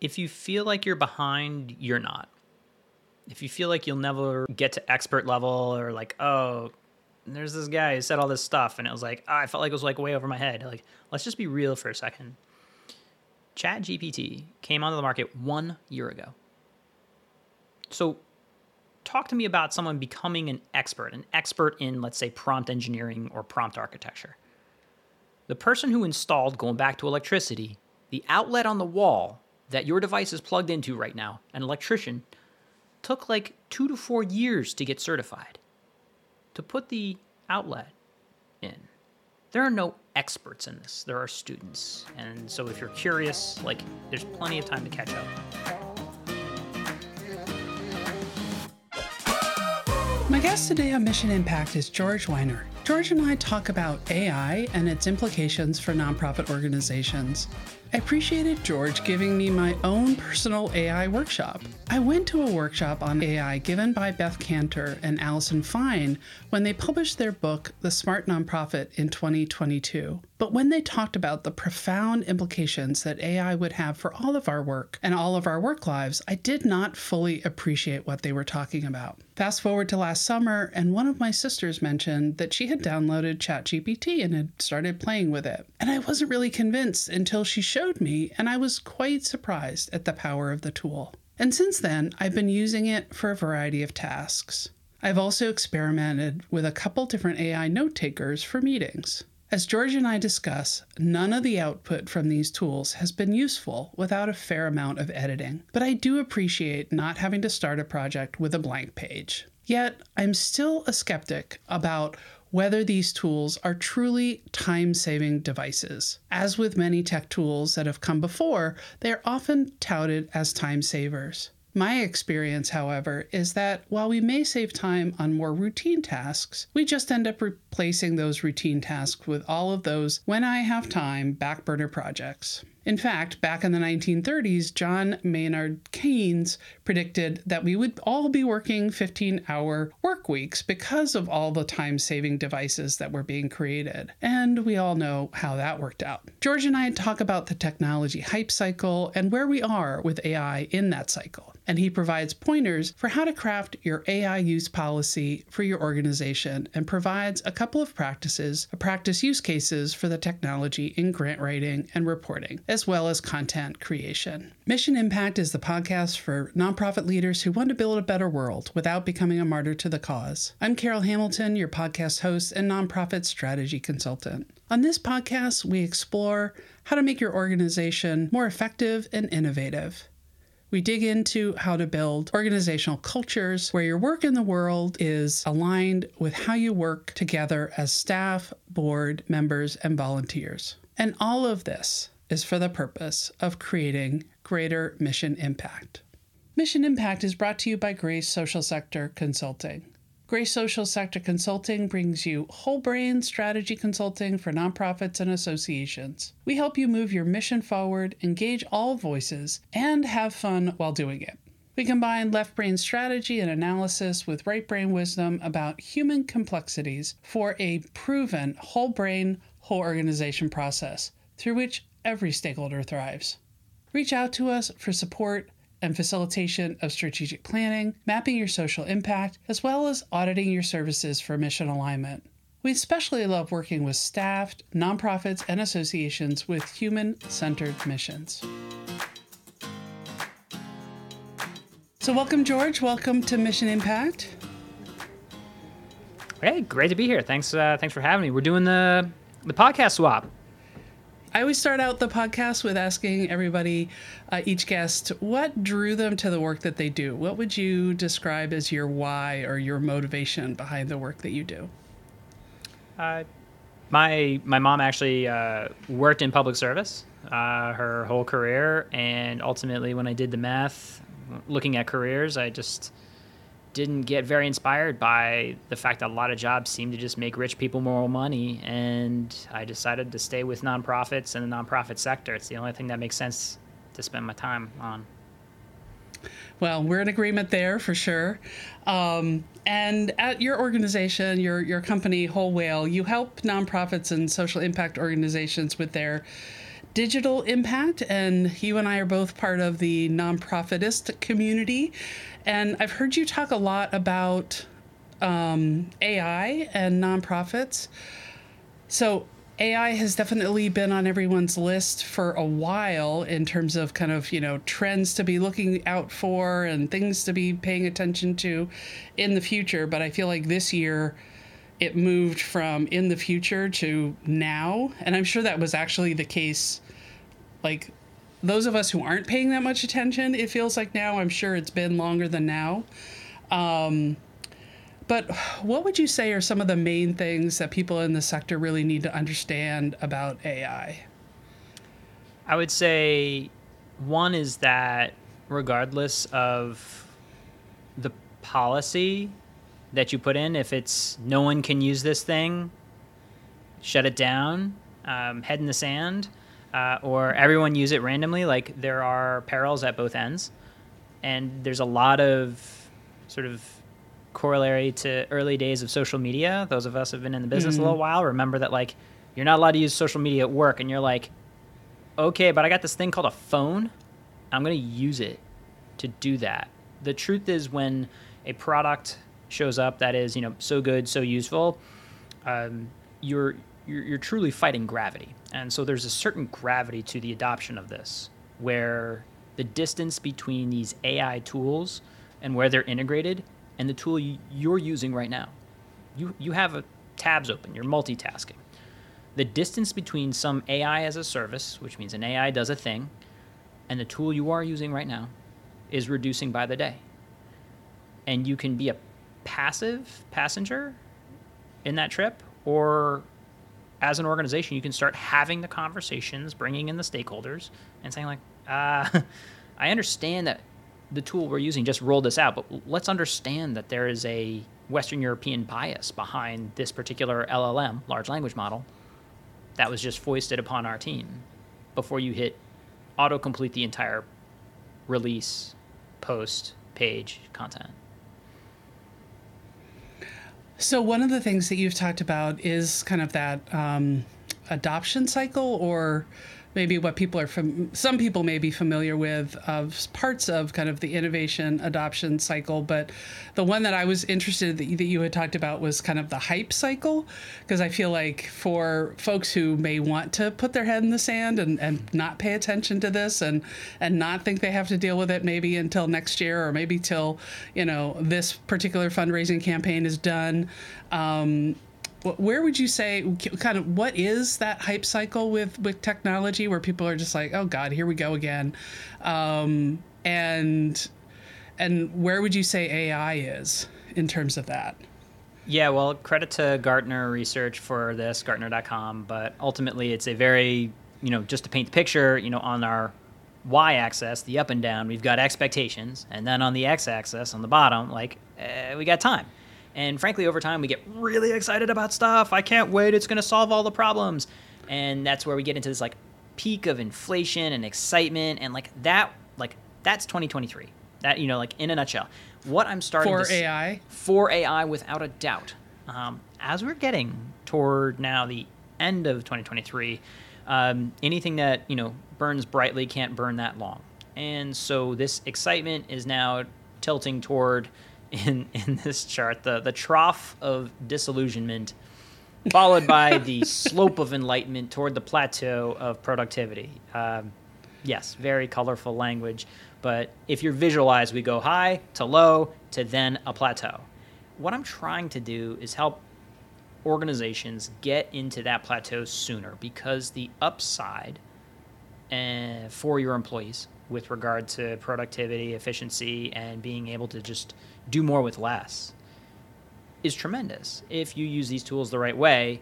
if you feel like you're behind, you're not. If you feel like you'll never get to expert level or like, oh, there's this guy who said all this stuff and it was like, oh, I felt like it was like way over my head. Like, let's just be real for a second. Chat GPT came onto the market one year ago. So talk to me about someone becoming an expert, an expert in, let's say, prompt engineering or prompt architecture. The person who installed, going back to electricity, the outlet on the wall that your device is plugged into right now, an electrician, took like two to four years to get certified. To put the outlet in. There are no experts in this, there are students. And so if you're curious, like, there's plenty of time to catch up. My guest today on Mission Impact is George Weiner. George and I talk about AI and its implications for nonprofit organizations. I appreciated George giving me my own personal AI workshop. I went to a workshop on AI given by Beth Kanter and Allison Fine when they published their book, The Smart Nonprofit, in 2022. But when they talked about the profound implications that AI would have for all of our work and all of our work lives, I did not fully appreciate what they were talking about. Fast forward to last summer, and one of my sisters mentioned that she had downloaded ChatGPT and had started playing with it. And I wasn't really convinced until she showed me, and I was quite surprised at the power of the tool. And since then, I've been using it for a variety of tasks. I've also experimented with a couple different AI note takers for meetings. As George and I discuss, none of the output from these tools has been useful without a fair amount of editing, but I do appreciate not having to start a project with a blank page. Yet, I'm still a skeptic about whether these tools are truly time saving devices. As with many tech tools that have come before, they are often touted as time savers. My experience, however, is that while we may save time on more routine tasks, we just end up replacing those routine tasks with all of those when I have time back burner projects. In fact, back in the 1930s, John Maynard Keynes predicted that we would all be working 15 hour work weeks because of all the time saving devices that were being created. And we all know how that worked out. George and I talk about the technology hype cycle and where we are with AI in that cycle. And he provides pointers for how to craft your AI use policy for your organization and provides a couple of practices, practice use cases for the technology in grant writing and reporting as well as content creation. Mission Impact is the podcast for nonprofit leaders who want to build a better world without becoming a martyr to the cause. I'm Carol Hamilton, your podcast host and nonprofit strategy consultant. On this podcast, we explore how to make your organization more effective and innovative. We dig into how to build organizational cultures where your work in the world is aligned with how you work together as staff, board members, and volunteers. And all of this is for the purpose of creating greater mission impact. Mission Impact is brought to you by Grace Social Sector Consulting. Grace Social Sector Consulting brings you whole brain strategy consulting for nonprofits and associations. We help you move your mission forward, engage all voices, and have fun while doing it. We combine left brain strategy and analysis with right brain wisdom about human complexities for a proven whole brain, whole organization process through which every stakeholder thrives. Reach out to us for support and facilitation of strategic planning, mapping your social impact, as well as auditing your services for mission alignment. We especially love working with staffed, nonprofits, and associations with human centered missions. So, welcome, George. Welcome to Mission Impact. Hey, great to be here. Thanks, uh, thanks for having me. We're doing the the podcast swap. I always start out the podcast with asking everybody, uh, each guest, what drew them to the work that they do? What would you describe as your why or your motivation behind the work that you do? Uh, my my mom actually uh, worked in public service uh, her whole career, and ultimately, when I did the math, looking at careers, I just didn't get very inspired by the fact that a lot of jobs seem to just make rich people more money. And I decided to stay with nonprofits and the nonprofit sector. It's the only thing that makes sense to spend my time on. Well, we're in agreement there for sure. Um, and at your organization, your your company, Whole Whale, you help nonprofits and social impact organizations with their digital impact, and you and I are both part of the nonprofitist community. And I've heard you talk a lot about um, AI and nonprofits. So, AI has definitely been on everyone's list for a while in terms of kind of, you know, trends to be looking out for and things to be paying attention to in the future. But I feel like this year it moved from in the future to now. And I'm sure that was actually the case. Like those of us who aren't paying that much attention, it feels like now. I'm sure it's been longer than now. Um, but what would you say are some of the main things that people in the sector really need to understand about AI? I would say one is that regardless of the policy that you put in, if it's no one can use this thing, shut it down, um, head in the sand, uh, or everyone use it randomly, like there are perils at both ends. And there's a lot of sort of corollary to early days of social media. Those of us who have been in the business mm-hmm. a little while remember that like you're not allowed to use social media at work, and you're like, okay, but I got this thing called a phone. I'm gonna use it to do that. The truth is, when a product shows up that is you know so good, so useful, um, you're, you're you're truly fighting gravity, and so there's a certain gravity to the adoption of this, where the distance between these AI tools and where they're integrated and the tool you're using right now. You, you have a tabs open, you're multitasking. The distance between some AI as a service, which means an AI does a thing, and the tool you are using right now is reducing by the day. And you can be a passive passenger in that trip, or as an organization, you can start having the conversations, bringing in the stakeholders, and saying, like, uh, I understand that the tool we're using just rolled this out, but let's understand that there is a Western European bias behind this particular LLM, large language model, that was just foisted upon our team before you hit autocomplete the entire release, post, page content. So, one of the things that you've talked about is kind of that um, adoption cycle or maybe what people are from some people may be familiar with of parts of kind of the innovation adoption cycle but the one that i was interested that that you had talked about was kind of the hype cycle because i feel like for folks who may want to put their head in the sand and, and not pay attention to this and and not think they have to deal with it maybe until next year or maybe till you know this particular fundraising campaign is done um, where would you say kind of what is that hype cycle with with technology where people are just like oh god here we go again um, and and where would you say ai is in terms of that? Yeah well credit to gartner research for this gartner.com but ultimately it's a very you know just to paint the picture you know on our y-axis the up and down we've got expectations and then on the x-axis on the bottom like uh, we got time and frankly, over time, we get really excited about stuff. I can't wait. It's going to solve all the problems. And that's where we get into this like peak of inflation and excitement. And like that, like that's 2023. That, you know, like in a nutshell. What I'm starting for to AI? For AI, without a doubt. Um, as we're getting toward now the end of 2023, um, anything that, you know, burns brightly can't burn that long. And so this excitement is now tilting toward in in this chart the the trough of disillusionment followed by the slope of enlightenment toward the plateau of productivity. Um, yes very colorful language but if you visualize we go high to low to then a plateau. What i'm trying to do is help organizations get into that plateau sooner because the upside uh, for your employees with regard to productivity efficiency and being able to just do more with less is tremendous if you use these tools the right way.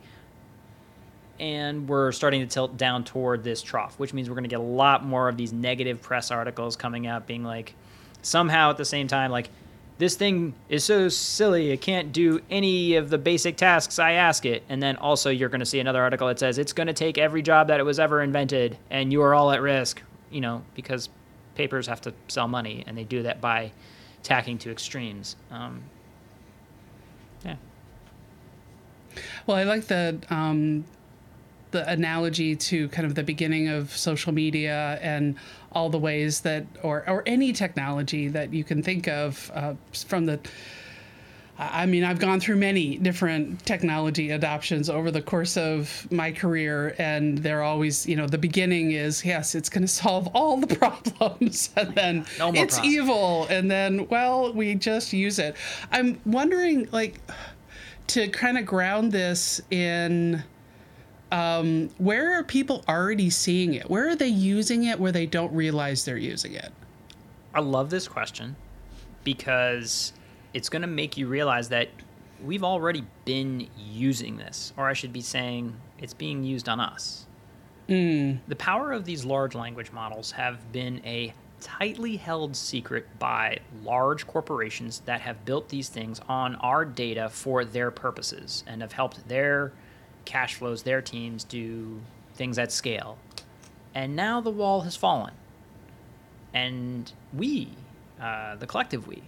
And we're starting to tilt down toward this trough, which means we're going to get a lot more of these negative press articles coming out being like, somehow at the same time, like, this thing is so silly, it can't do any of the basic tasks I ask it. And then also, you're going to see another article that says it's going to take every job that it was ever invented, and you are all at risk, you know, because papers have to sell money, and they do that by tacking to extremes. Um, yeah. Well, I like the um, the analogy to kind of the beginning of social media and all the ways that, or or any technology that you can think of uh, from the. I mean, I've gone through many different technology adoptions over the course of my career, and they're always, you know, the beginning is yes, it's going to solve all the problems, and then No it's problems. evil, and then well, we just use it. I'm wondering, like, to kind of ground this in um, where are people already seeing it? Where are they using it where they don't realize they're using it? I love this question because it's going to make you realize that we've already been using this, or I should be saying it's being used on us. The power of these large language models have been a tightly held secret by large corporations that have built these things on our data for their purposes and have helped their cash flows, their teams do things at scale. And now the wall has fallen and we, uh, the collective we,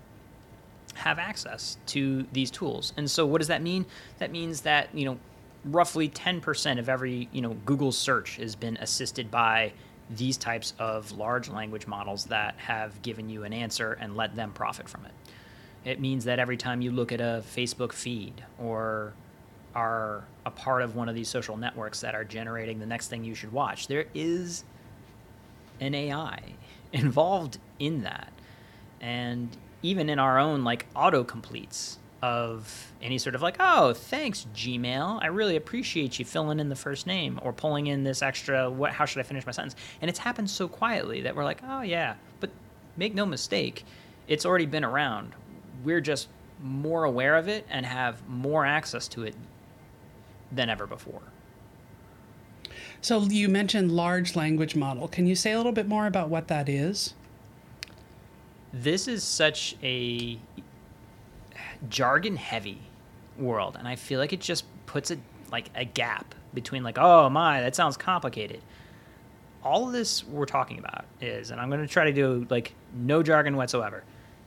have access to these tools. And so, what does that mean? That means that you know, roughly 10% of every you know Google search has been assisted by these types of large language models that have given you an answer and let them profit from it. It means that every time you look at a Facebook feed or are a part of one of these social networks that are generating the next thing you should watch, there is an AI involved in that. And even in our own like auto completes of any sort of like, oh, thanks, Gmail. I really appreciate you filling in the first name or pulling in this extra, what, how should I finish my sentence? And it's happened so quietly that we're like, oh, yeah. But make no mistake, it's already been around. We're just more aware of it and have more access to it than ever before. So you mentioned large language model. Can you say a little bit more about what that is? This is such a jargon heavy world and i feel like it just puts a like a gap between like oh my that sounds complicated. All of this we're talking about is and i'm going to try to do like no jargon whatsoever.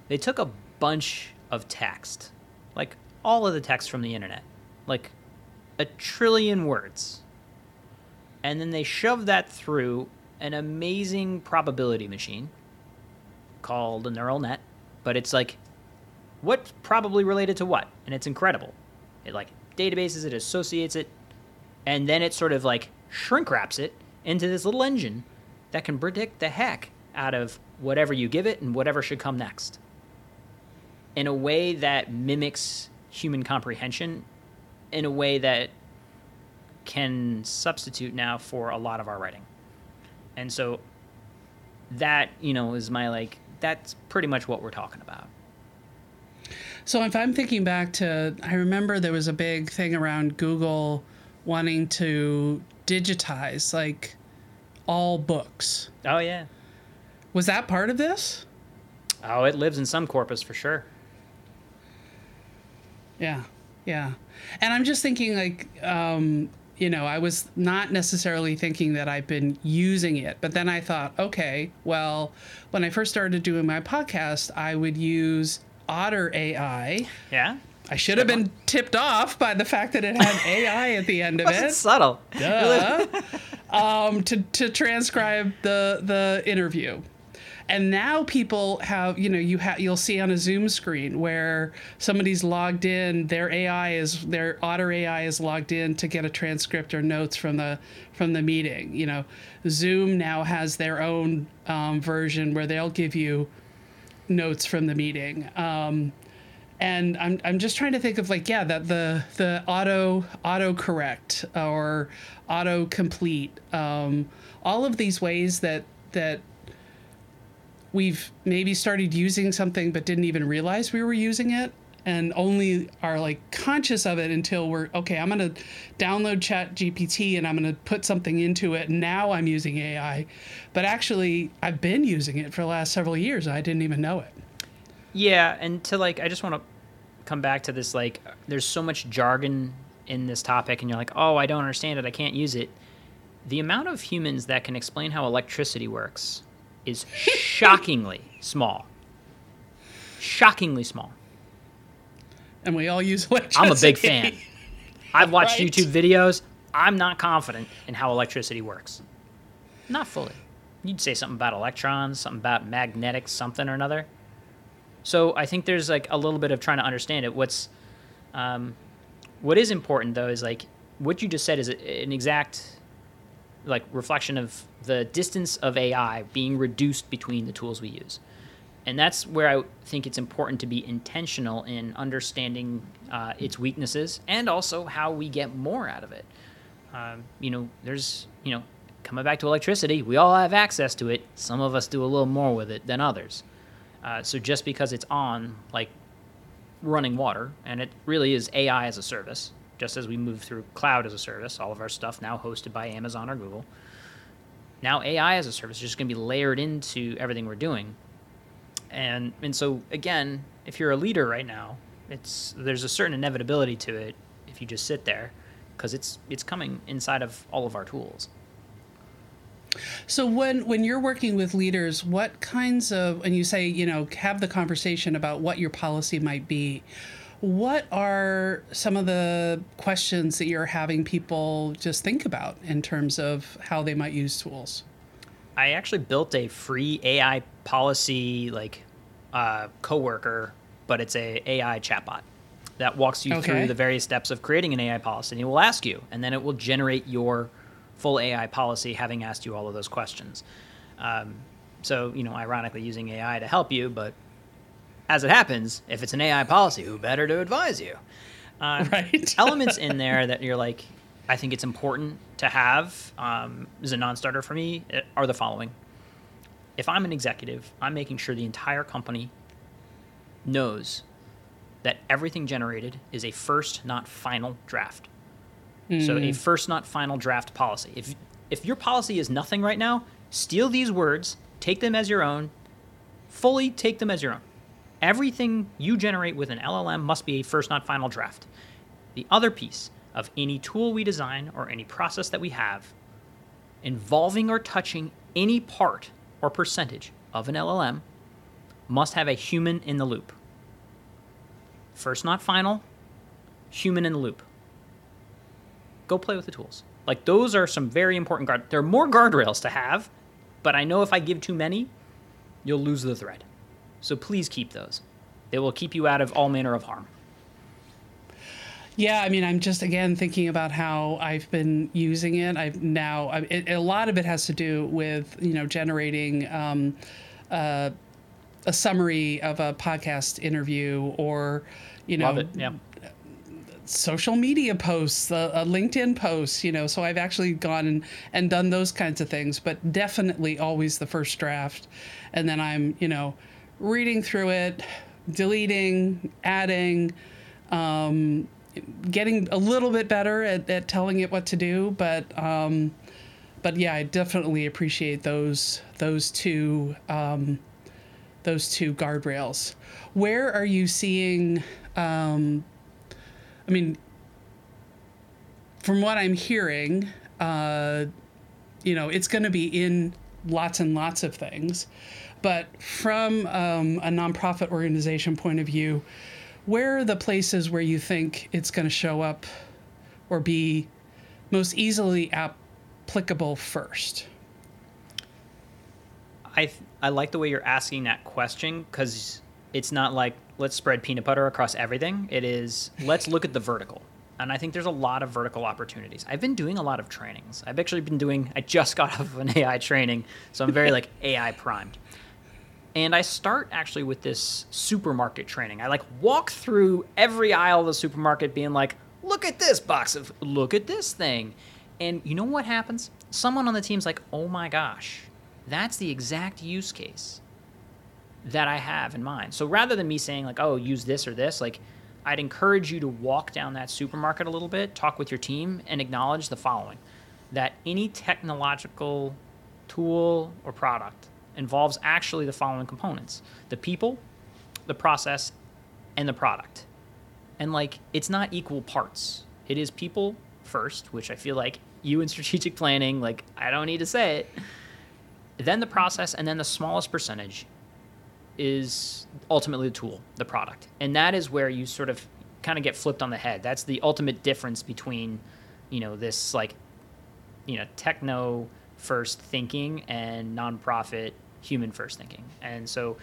They took a bunch of text like all of the text from the internet like a trillion words and then they shoved that through an amazing probability machine called a neural net, but it's like what probably related to what, and it's incredible. It like databases it, associates it, and then it sort of like shrink wraps it into this little engine that can predict the heck out of whatever you give it and whatever should come next. In a way that mimics human comprehension, in a way that can substitute now for a lot of our writing. And so that, you know, is my like that's pretty much what we're talking about. So if I'm thinking back to, I remember there was a big thing around Google wanting to digitize like all books. Oh yeah. Was that part of this? Oh, it lives in some corpus for sure. Yeah, yeah. And I'm just thinking, like, um, you know, I was not necessarily thinking that I've been using it, but then I thought, okay, well, when I first started doing my podcast, I would use Otter AI. Yeah. I should have been tipped off by the fact that it had AI at the end of it. subtle. Duh. um, to to transcribe the the interview. And now people have, you know, you ha- you'll see on a Zoom screen where somebody's logged in, their AI is their Otter AI is logged in to get a transcript or notes from the from the meeting. You know, Zoom now has their own um, version where they'll give you notes from the meeting. Um, and I'm, I'm just trying to think of like yeah that the the auto auto correct or auto complete um, all of these ways that that we've maybe started using something but didn't even realize we were using it and only are like conscious of it until we're okay i'm going to download chat gpt and i'm going to put something into it and now i'm using ai but actually i've been using it for the last several years and i didn't even know it Yeah, and to like, I just want to come back to this. Like, there's so much jargon in this topic, and you're like, oh, I don't understand it. I can't use it. The amount of humans that can explain how electricity works is shockingly small. Shockingly small. and we all use electricity I'm a big fan. I've watched Right. YouTube videos. I'm not confident in how electricity works. Not fully. You'd say something about electrons, something about magnetics, something or another. So I think there's like a little bit of trying to understand it. What's um, what is important though is like what you just said is an exact like reflection of the distance of AI being reduced between the tools we use. And that's where I think it's important to be intentional in understanding uh, its weaknesses and also how we get more out of it. Um, you know, there's, you know, coming back to electricity, we all have access to it. Some of us do a little more with it than others. Uh, so just because it's on, like running water, and it really is AI as a service, just as we move through cloud as a service, all of our stuff now hosted by Amazon or Google. Now AI as a service is just going to be layered into everything we're doing. And and so again, if you're a leader right now, it's there's a certain inevitability to it if you just sit there because it's it's coming inside of all of our tools. So when when you're working with leaders, what kinds of and you say, you know, have the conversation about what your policy might be. What are some of the questions that you're having people just think about in terms of how they might use tools? I actually built a free AI policy like uh, coworker, but it's a AI chatbot that walks you okay. through the various steps of creating an AI policy. And it will ask you, and then it will generate your full AI policy, having asked you all of those questions. Um, so, you know, ironically, using AI to help you, but as it happens, if it's an AI policy, who better to advise you? Uh, right. elements in there that you're like, I think it's important to have um, as a non-starter for me uh, are the following. If I'm an executive, I'm making sure the entire company knows that everything generated is a first, not final draft. Mm. So a hmm. first, not final draft policy. If if your policy is nothing right now, steal these words, take them as your own, fully take them as your own. Everything you generate with an LLM must be a first, not final draft. The other piece of any tool we design or any process that we have involving or touching any part or percentage of an LLM must have a human in the loop. First, not final, human in the loop. Go play with the tools. Like, those are some very important guard. There are more guardrails to have, but I know if I give too many, you'll lose the thread. So please keep those. They will keep you out of all manner of harm. Yeah, I mean, I'm just again thinking about how I've been using it. I've now I, it, a lot of it has to do with you know generating um, uh, a summary of a podcast interview or you know yeah. social media posts, a, a, LinkedIn post. You know, so I've actually gone and, and done those kinds of things, but definitely always the first draft, and then I'm you know reading through it, deleting, adding. Um, getting a little bit better at, at telling it what to do, but um, but yeah, I definitely appreciate those those two um, those two guardrails. Where are you seeing? Um, I mean, from what I'm hearing, uh, you know, it's going to be in lots and lots of things. But from um, a nonprofit organization point of view, where are the places where you think it's going to show up or be most easily applicable first? I I like the way you're asking that question because it's not like let's spread peanut butter across everything. It is let's look at the vertical. And I think there's a lot of vertical opportunities. I've been doing a lot of trainings. I've actually been doing I just got off of an AI training, so I'm very like AI primed. And I start actually with this supermarket training. I like walk through every aisle of the supermarket being like, look at this box of, look at this thing. And you know what happens? Someone on the team's like, oh my gosh, that's the exact use case that I have in mind. So rather than me saying, like, oh, use this or this, like, I'd encourage you to walk down that supermarket a little bit, talk with your team, and acknowledge the following that any technological tool or product involves actually the following components the people, the process, and the product. And like, it's not equal parts. It is people first, which I feel like you in strategic planning, like, I don't need to say it. Then the process, and then the smallest percentage is ultimately the tool, the product. And that is where you sort of kind of get flipped on the head. That's the ultimate difference between you know this like you know techno first thinking and nonprofit human first thinking and so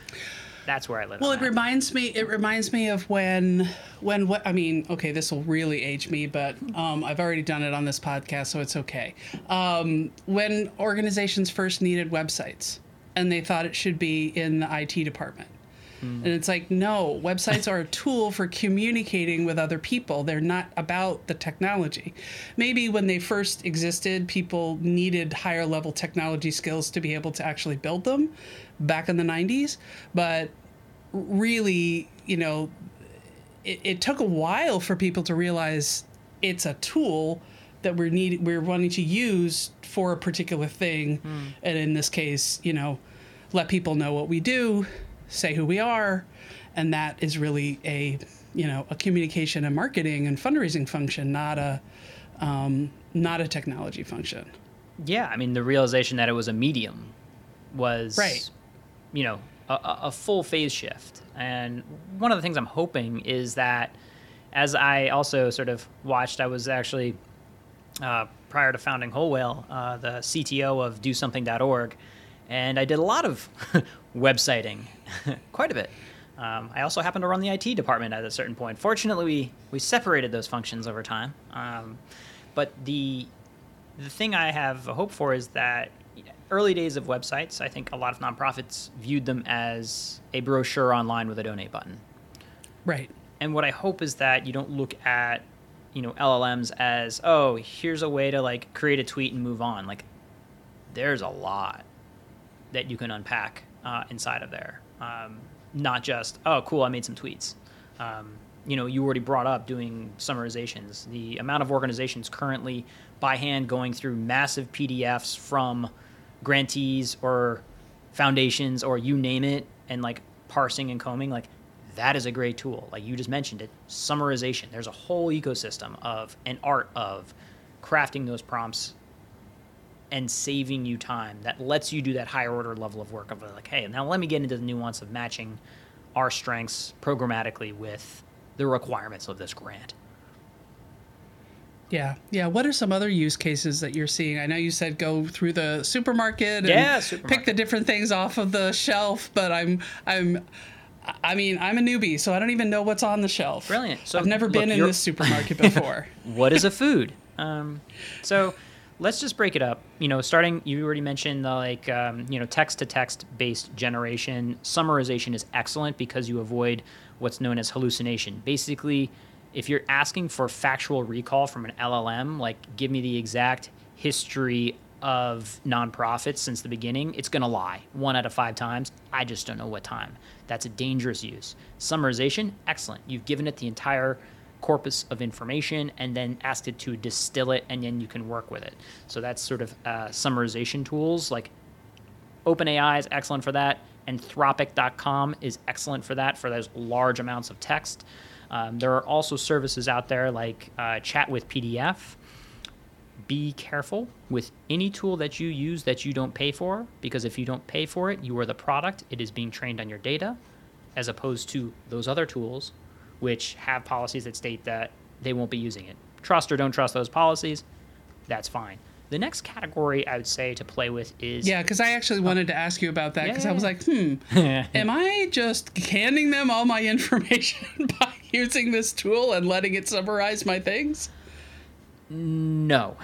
that's where i live Well, it reminds me. It reminds me of when, when what I mean. Okay, this will really age me, but um, I've already done it on this podcast, so it's okay. Um, when organizations first needed websites, and they thought it should be in the IT department, and it's like, no, websites are a tool for communicating with other people. They're not about the technology. Maybe when they first existed, people needed higher level technology skills to be able to actually build them back in the 90s. But really, you know, it, it took a while for people to realize it's a tool that we're need we're wanting to use for a particular thing hmm. and in this case you know let people know what we do say who we are and that is really a you know a communication and marketing and fundraising function not a um, not a technology function yeah i mean the realization that it was a medium was Right. you know a, a full phase shift and one of the things i'm hoping is that as i also sort of watched i was actually uh, prior to founding whole whale uh, the cto of do something.org and i did a lot of websiting quite a bit. Um, i also happened to run the it department at a certain point. Fortunately we, we separated those functions over time. Um, but the the thing I have a hope for is that early days of websites, I think a lot of nonprofits viewed them as a brochure online with a donate button. right. And what I hope is that you don't look at, you know, LLMs as, oh, here's a way to like create a tweet and move on. Like, there's a lot that you can unpack uh, inside of there. Um, not just, oh, cool, I made some tweets. Um, you know, you already brought up doing summarizations. The amount of organizations currently by hand going through massive PDFs from grantees or foundations or you name it and like parsing and combing, like that is a great tool. Like you just mentioned it, summarization. There's a whole ecosystem of an art of crafting those prompts and saving you time that lets you do that higher order level of work of like, hey, now let me get into the nuance of matching our strengths programmatically with the requirements of this grant. Yeah, yeah. What are some other use cases that you're seeing? I know you said go through the supermarket and Yeah, pick the different things off of the shelf, but I'm I'm I mean, I'm a newbie, so I don't even know what's on the shelf. Brilliant. So, I've never look, been in this supermarket before. what is a food? Um, so let's just break it up. You know, starting, you already mentioned the like, um, you know, text to text based generation. Summarization is excellent because you avoid what's known as hallucination. Basically, if you're asking for factual recall from an LLM, like give me the exact history of nonprofits since the beginning, it's going to lie one out of five times. I just don't know what time. That's a dangerous use. Summarization, excellent. You've given it the entire corpus of information and then asked it to distill it and then you can work with it. So that's sort of uh, summarization tools like OpenAI is excellent for that. Anthropic.com is excellent for that, for those large amounts of text. Um, there are also services out there like uh, Chat with PDF. Be careful with any tool that you use that you don't pay for, because if you don't pay for it, you are the product. It is being trained on your data, as opposed to those other tools, which have policies that state that they won't be using it. Trust or don't trust those policies, that's fine. The next category I would say to play with is yeah, because I actually wanted to ask you about that because yeah, I was like, hmm, am I just handing them all my information by using this tool and letting it summarize my things? No.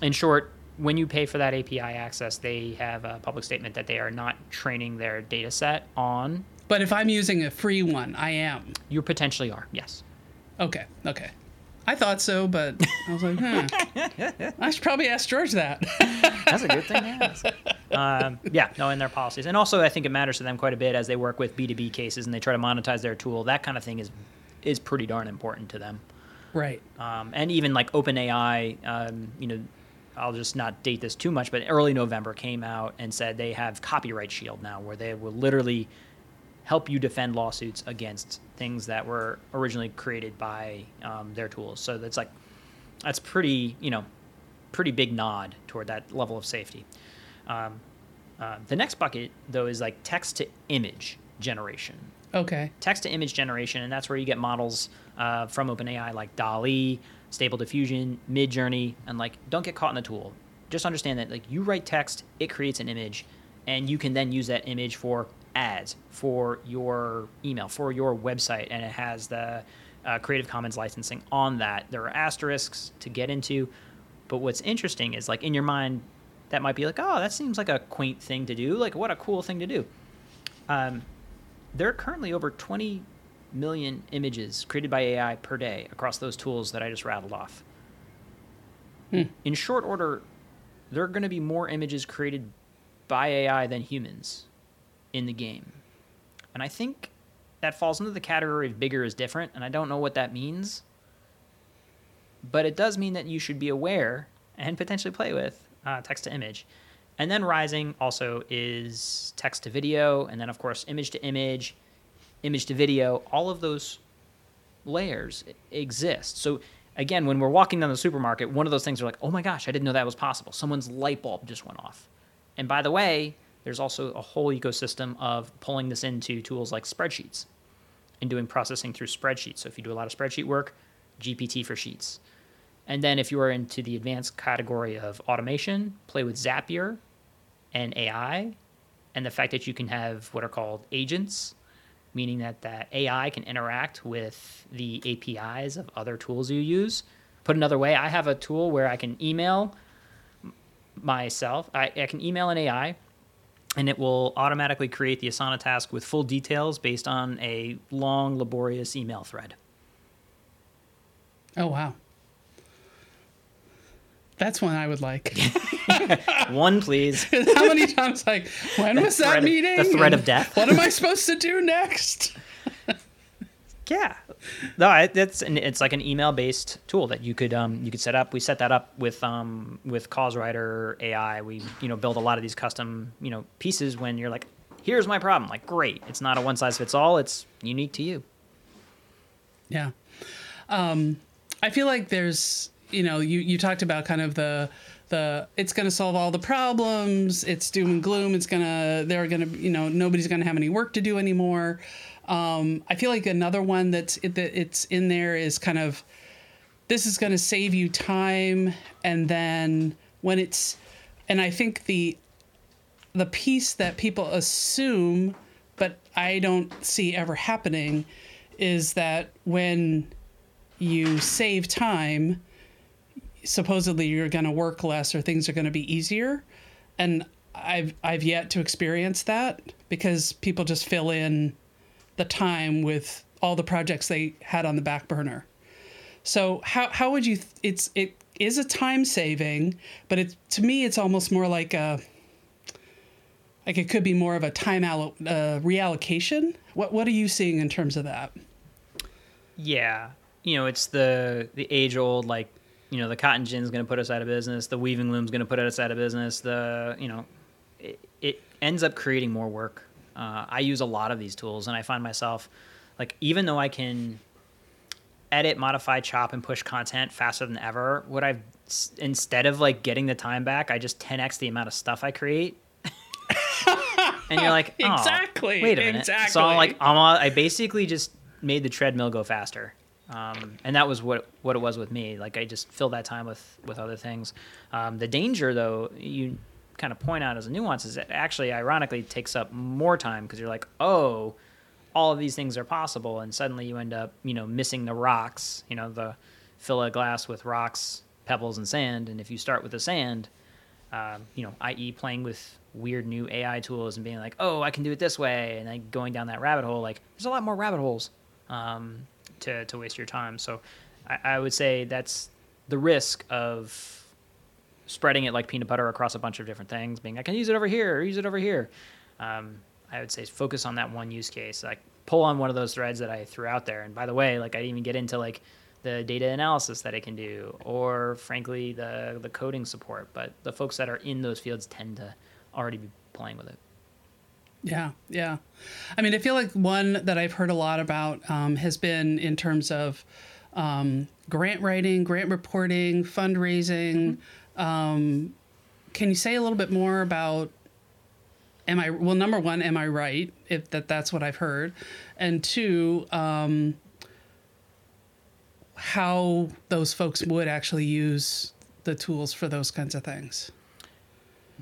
In short, when you pay for that API access, they have a public statement that they are not training their data set on. But if I'm using a free one, I am. You potentially are, yes. Okay, okay. I thought so, but I was like, huh. I should probably ask George that. That's a good thing to ask. um, yeah, no, in their policies. And also, I think it matters to them quite a bit as they work with B2B cases and they try to monetize their tool. That kind of thing is is pretty darn important to them. right. um, and even like OpenAI, um, you know, I'll just not date this too much, but early November came out and said they have copyright shield now, where they will literally help you defend lawsuits against things that were originally created by um, their tools. So that's like that's pretty, you know, pretty big nod toward that level of safety. Um, uh, the next bucket though is like text to image generation Okay. text to image generation, and that's where you get models uh, from OpenAI like DALL-E, Stable Diffusion, Midjourney, and like don't get caught in the tool. Just understand that like you write text, it creates an image, and you can then use that image for ads, for your email, for your website, and it has the uh, Creative Commons licensing on that. There are asterisks to get into, but what's interesting is like in your mind, that might be like, oh, that seems like a quaint thing to do. Like, what a cool thing to do. Um, there are currently over 20 million images created by AI per day across those tools that I just rattled off. Hmm. In short order, there are going to be more images created by AI than humans in the game. And I think that falls into the category of bigger is different, and I don't know what that means. But it does mean that you should be aware and potentially play with uh, text to image. And then Rising also is text to video, and then, of course, image to image, image to video. All of those layers exist. So, again, when we're walking down the supermarket, one of those things are like, oh my gosh, I didn't know that was possible. Someone's light bulb just went off. And by the way, there's also a whole ecosystem of pulling this into tools like spreadsheets and doing processing through spreadsheets. So, if you do a lot of spreadsheet work, GPT for sheets. And then if you are into the advanced category of automation, play with Zapier and AI and the fact that you can have what are called agents, meaning that that AI can interact with the APIs of other tools you use. Put another way, I have a tool where I can email myself. I, I can email an AI and it will automatically create the Asana task with full details based on a long, laborious email thread. Oh, wow. That's one I would like. one, please. How many times like when the was that meeting? Of, the threat of death. what am I supposed to do next? yeah, no, it, it's it's like an email based tool that you could um you could set up. We set that up with um with CauseWriter AI. We you know build a lot of these custom you know pieces when you're like, here's my problem. Like, great, it's not a one size fits all. It's unique to you. Yeah, um, I feel like there's you know, you, you talked about kind of the the it's going to solve all the problems. It's doom and gloom. It's gonna they're gonna you know nobody's gonna have any work to do anymore. Um, I feel like another one that's that it's in there is kind of this is going to save you time, and then when it's and I think the the piece that people assume, but I don't see ever happening, is that when you save time supposedly you're going to work less or things are going to be easier. And I've I've yet to experience that because people just fill in the time with all the projects they had on the back burner. So how how would you it's it is a time saving, but it to me it's almost more like a like it could be more of a time allo- uh, reallocation. What what are you seeing in terms of that? Yeah, you know, it's the the age old like you know the cotton gin is going to put us out of business the weaving loom is going to put us out of business the you know it, it ends up creating more work uh, i use a lot of these tools and i find myself like even though i can edit modify chop and push content faster than ever what i've instead of like getting the time back i just 10x the amount of stuff i create and you're like oh, exactly wait a minute exactly. so I'm like I'm, i basically just made the treadmill go faster um, and that was what what it was with me. Like I just filled that time with with other things. Um, the danger, though, you kind of point out as a nuance is that actually, ironically, takes up more time because you're like, oh, all of these things are possible, and suddenly you end up, you know, missing the rocks. You know, the fill a glass with rocks, pebbles, and sand. And if you start with the sand, um, you know, i.e., playing with weird new AI tools and being like, oh, I can do it this way, and then going down that rabbit hole, like there's a lot more rabbit holes. Um, to, to waste your time. So I, I would say that's the risk of spreading it like peanut butter across a bunch of different things, being like, I can use it over here or use it over here. Um, I would say focus on that one use case. Like pull on one of those threads that I threw out there. And by the way, like I didn't even get into like the data analysis that it can do, or frankly the the coding support. But the folks that are in those fields tend to already be playing with it. Yeah, yeah. I mean, I feel like one that I've heard a lot about um, has been in terms of um, grant writing, grant reporting, fundraising. Um, can you say a little bit more about? Am I well? Number one, am I right? If that that's what I've heard, and two, um, how those folks would actually use the tools for those kinds of things.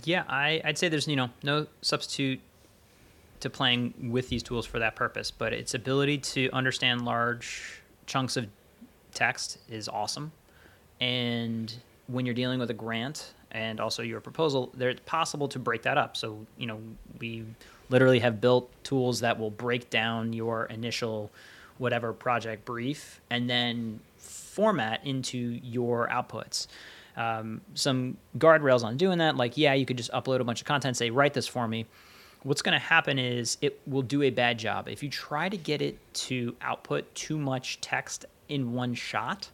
Yeah, I, I'd say there's you know no substitute to playing with these tools for that purpose, but its ability to understand large chunks of text is awesome. And when you're dealing with a grant and also your proposal, it's possible to break that up. So, you know, we literally have built tools that will break down your initial whatever project brief and then format into your outputs. Um, some guardrails on doing that, like, yeah, you could just upload a bunch of content, say, write this for me. What's going to happen is it will do a bad job. If you try to get it to output too much text in one shot,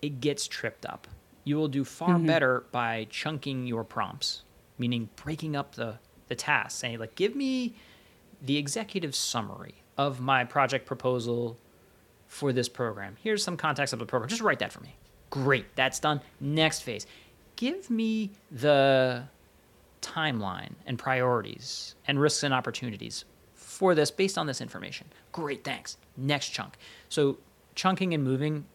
it gets tripped up. You will do far mm-hmm. better by chunking your prompts, meaning breaking up the, the task, saying, like, give me the executive summary of my project proposal for this program. Here's some context of the program. Just write that for me. Great, that's done. Next phase. Give me the timeline and priorities and risks and opportunities for this based on this information. Great, thanks. Next chunk. So, chunking and moving,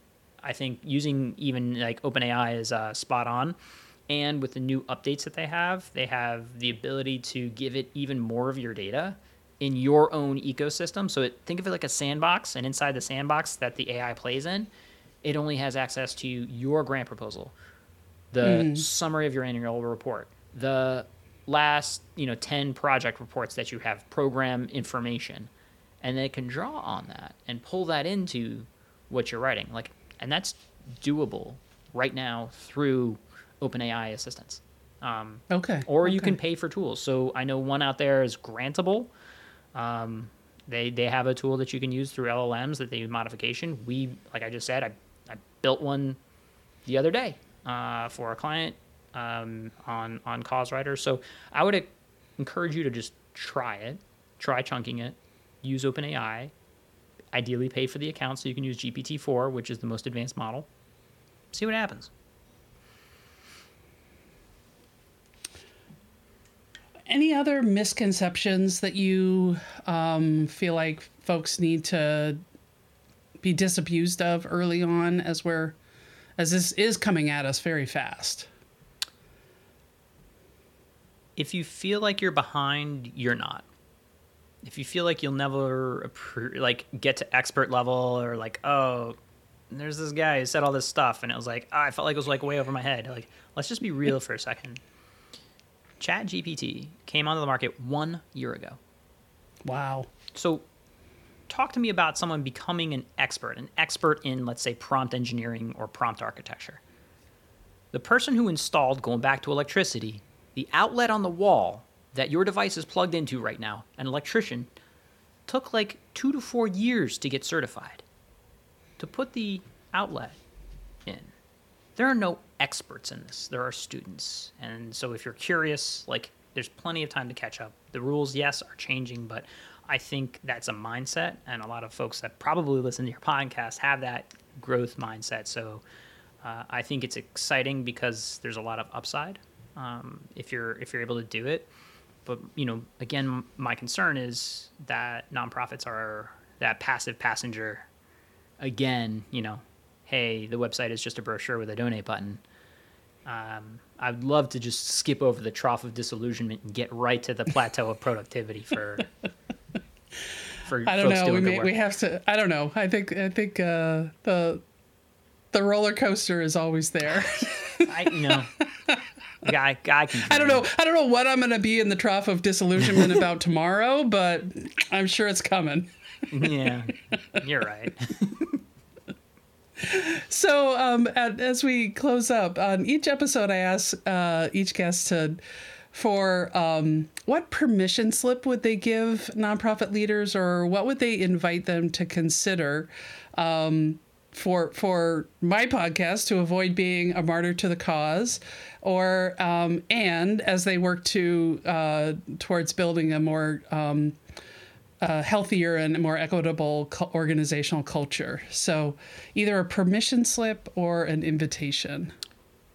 I think using even like OpenAI is uh, spot on. And with the new updates that they have, they have the ability to give it even more of your data in your own ecosystem. So it, think of it like a sandbox, and inside the sandbox that the AI plays in, it only has access to your grant proposal, the mm. summary of your annual report, the last you know 10 project reports that you have program information and they can draw on that and pull that into what you're writing like and that's doable right now through openai Assistants um, okay or okay. you can pay for tools so i know one out there is grantable um, they they have a tool that you can use through llms that they use modification we like i just said i, I built one the other day uh, for a client um, on on CauseWriter. So I would encourage you to just try it, try chunking it, use OpenAI, ideally pay for the account so you can use GPT-4, which is the most advanced model. See what happens. Any other misconceptions that you um, feel like folks need to be disabused of early on as we're as this is coming at us very fast? if you feel like you're behind, you're not. If you feel like you'll never like get to expert level or like, oh, there's this guy who said all this stuff and it was like, oh, I felt like it was like way over my head. Like, let's just be real for a second. Chat GPT came onto the market one year ago. Wow. So talk to me about someone becoming an expert, an expert in, let's say, prompt engineering or prompt architecture. The person who installed, going back to electricity, the outlet on the wall that your device is plugged into right now, an electrician, took like two to four years to get certified. To put the outlet in. There are no experts in this, there are students. And so if you're curious, like, there's plenty of time to catch up. The rules, yes, are changing, but I think that's a mindset. And a lot of folks that probably listen to your podcast have that growth mindset. So uh, I think it's exciting because there's a lot of upside um, if you're if you're able to do it. But you know, again, my concern is that nonprofits are that passive passenger. Again, you know, hey, the website is just a brochure with a donate button. Um, I'd love to just skip over the trough of disillusionment and get right to the plateau of productivity for. for I don't know. We may, we have to. I don't know. I think I think uh, the the roller coaster is always there. I you know guy guy can I don't know I don't know what I'm gonna be in the trough of disillusionment about tomorrow, but I'm sure it's coming. yeah, you're right. so um, at, as we close up on each episode, I ask uh, each guest to for um, what permission slip would they give nonprofit leaders, or what would they invite them to consider um, for for my podcast to avoid being a martyr to the cause, or um, and as they work to uh, towards building a more um, uh, healthier and more equitable organizational culture. So either a permission slip or an invitation.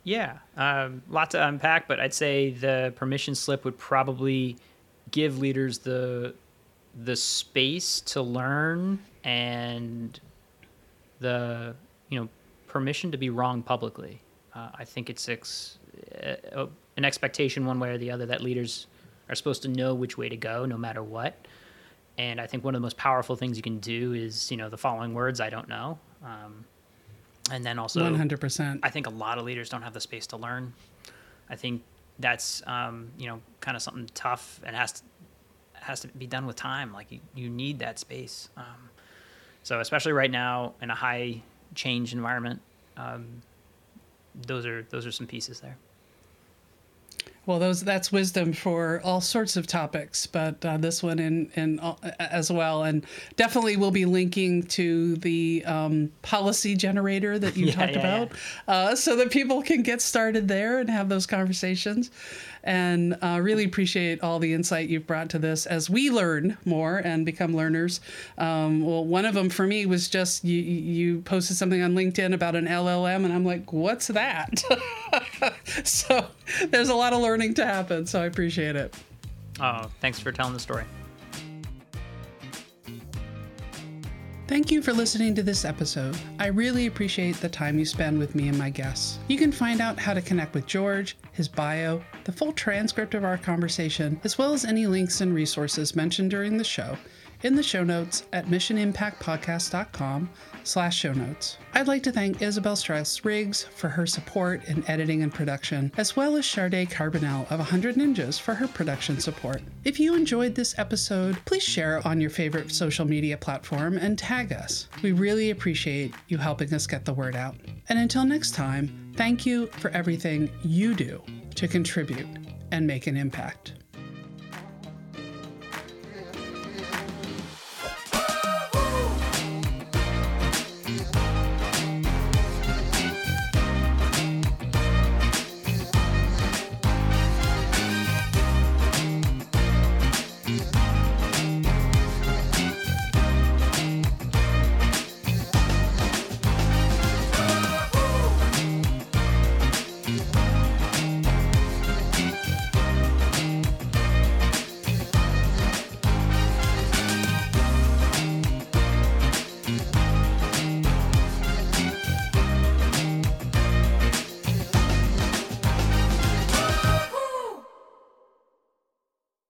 Yeah, um, lot to unpack, but I'd say the permission slip would probably give leaders the the space to learn and the you know, permission to be wrong publicly. Uh, I think it's ex- uh, an expectation, one way or the other, that leaders are supposed to know which way to go, no matter what. And I think one of the most powerful things you can do is, you know, the following words: "I don't know." Um, and then also, one hundred percent. I think a lot of leaders don't have the space to learn. I think that's um, you know kind of something tough and has to has to be done with time. Like you, you need that space. Um, so especially right now in a high change environment, um, those are those are some pieces there. Well, those that's wisdom for all sorts of topics, but uh, this one in in uh, as well, and definitely we'll be linking to the um, policy generator that you yeah, talked yeah, about, yeah. Uh, so that people can get started there and have those conversations and uh, really appreciate all the insight you've brought to this as we learn more and become learners. Um, well, one of them for me was just you, you posted something on LinkedIn about an LLM, and I'm like, what's that? so there's a lot of learning to happen. So I appreciate it. Oh, thanks for telling the story. Thank you for listening to this episode. I really appreciate the time you spend with me and my guests. You can find out how to connect with George, his bio, the full transcript of our conversation, as well as any links and resources mentioned during the show in the show notes at missionimpactpodcast.com slash show notes. I'd like to thank Isabel Strauss Riggs for her support in editing and production, as well as Sade Carbonell of 100 Ninjas for her production support. If you enjoyed this episode, please share it on your favorite social media platform and tag us. We really appreciate you helping us get the word out. And until next time, thank you for everything you do to contribute and make an impact.